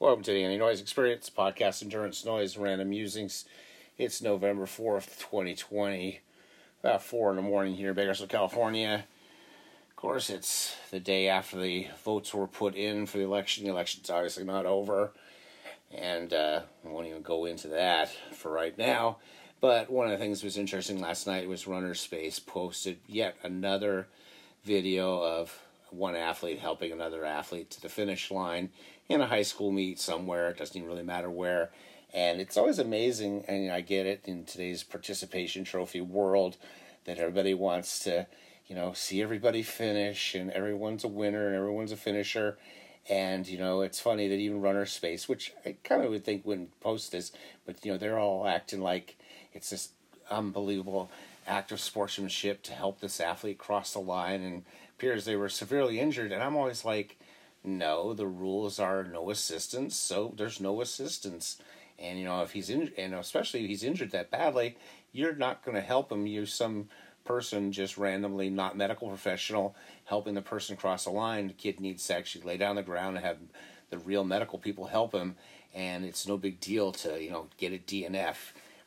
Welcome to the Andy Noise Experience Podcast Endurance Noise Random Musings. It's November 4th, 2020, about 4 in the morning here in Bakersfield, California. Of course, it's the day after the votes were put in for the election. The election's obviously not over, and uh, I won't even go into that for right now. But one of the things that was interesting last night was RunnerSpace posted yet another video of one athlete helping another athlete to the finish line in a high school meet somewhere. It doesn't even really matter where. And it's always amazing, and I get it in today's participation trophy world that everybody wants to, you know, see everybody finish, and everyone's a winner and everyone's a finisher. And you know, it's funny that even RunnerSpace, which I kind of would think wouldn't post this, but you know, they're all acting like it's this unbelievable act of sportsmanship to help this athlete cross the line, and appears they were severely injured. And I'm always like, no, the rules are no assistance, so there's no assistance. And you know, if he's in, and especially if he's injured that badly, you're not going to help him. You're some person just randomly, not medical professional, helping the person cross the line. The kid needs to actually lay down the ground and have the real medical people help him. And it's no big deal to you know get a DNF.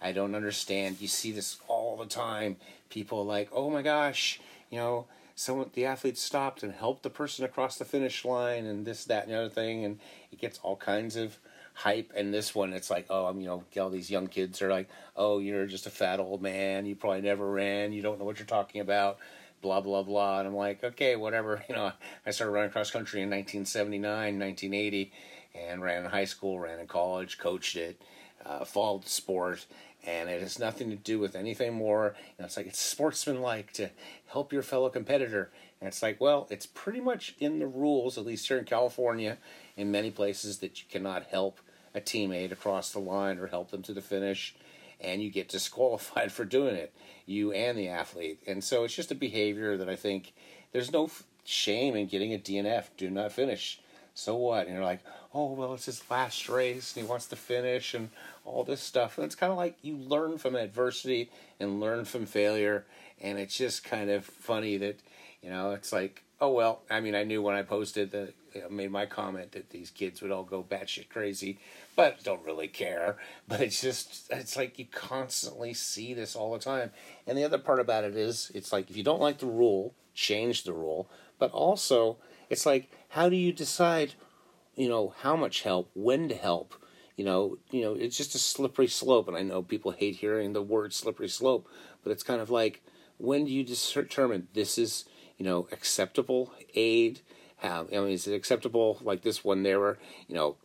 I don't understand. You see this all the time. People like, oh my gosh, you know, someone the athlete stopped and helped the person across the finish line and this that and the other thing and it gets all kinds of hype. And this one it's like oh i'm you know all these young kids are like oh you're just a fat old man. You probably never ran. You don't know what you're talking about. Blah blah blah. And i'm like okay whatever. You know i started running cross country in 1979 1980 and ran in high school ran in college coached it uh, the sport and it has nothing to do with anything more. Know, it's like it's sportsmanlike to help your fellow competitor, and it's like, well, it's pretty much in the rules, at least here in California, in many places, that you cannot help a teammate across the line or help them to the finish, and you get disqualified for doing it, you and the athlete. And so it's just a behavior that I think there's no shame in getting a DNF, do not finish so what? And you're like, oh, well, it's his last race and he wants to finish and all this stuff. And it's kind of like you learn from adversity and learn from failure. And it's just kind of funny that, you know, it's like, oh, well, I mean, I knew when I posted that, you know, made my comment that these kids would all go batshit crazy, but don't really care. But it's just, it's like you constantly see this all the time. And the other part about it is, it's like if you don't like the rule, change the rule. But also, it's like, how do you decide, you know, how much help, when to help? You know, you know, it's just a slippery slope, and I know people hate hearing the word slippery slope, but it's kind of like, when do you determine this is, you know, acceptable aid? How, I mean, is it acceptable like this one there where, you know,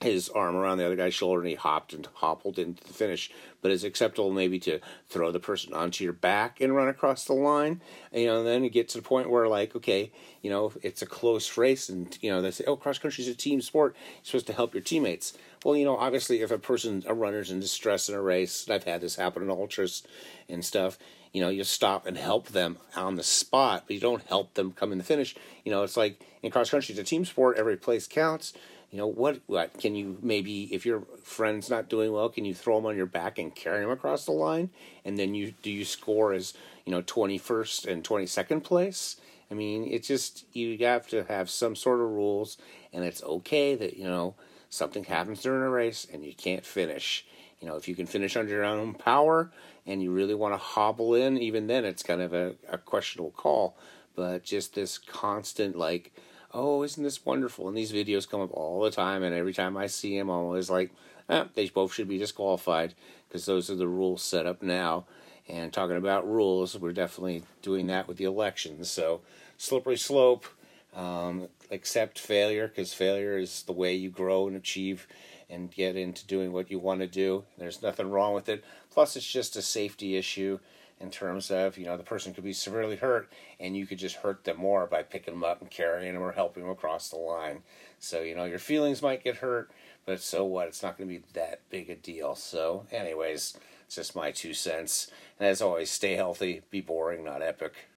his arm around the other guy's shoulder and he hopped and hobbled into the finish. But it's acceptable maybe to throw the person onto your back and run across the line. And, you know, and then you get to the point where like, okay, you know, it's a close race and you know, they say, Oh, cross country is a team sport. You're supposed to help your teammates. Well, you know, obviously if a person a runner's in distress in a race, and I've had this happen in ultras and stuff, you know, you stop and help them on the spot, but you don't help them come in the finish. You know, it's like in cross country, it's a team sport, every place counts you know what what can you maybe if your friend's not doing well can you throw him on your back and carry him across the line? And then you do you score as you know 21st and 22nd place? I mean it's just you have to have some sort of rules and it's okay that you know something happens during a race and you can't finish. You know if you can finish under your own power and you really want to hobble in even then it's kind of a, a questionable call. But just this constant like oh, isn't this wonderful? And these videos come up all the time, and every time I see them, I'm always like, eh, they both should be disqualified because those are the rules set up now. And talking about rules, we're definitely doing that with the elections. So, slippery slope, um, accept failure because failure is the way you grow and achieve and get into doing what you want to do. There's nothing wrong with it. Plus, it's just a safety issue in terms of you know the person could be severely hurt and you could just hurt them more by picking them up and carrying them or helping them across the line. So you know your feelings might get hurt but so what? It's not going to be that big a deal. So anyways it's just my two cents. And as always stay healthy be boring not epic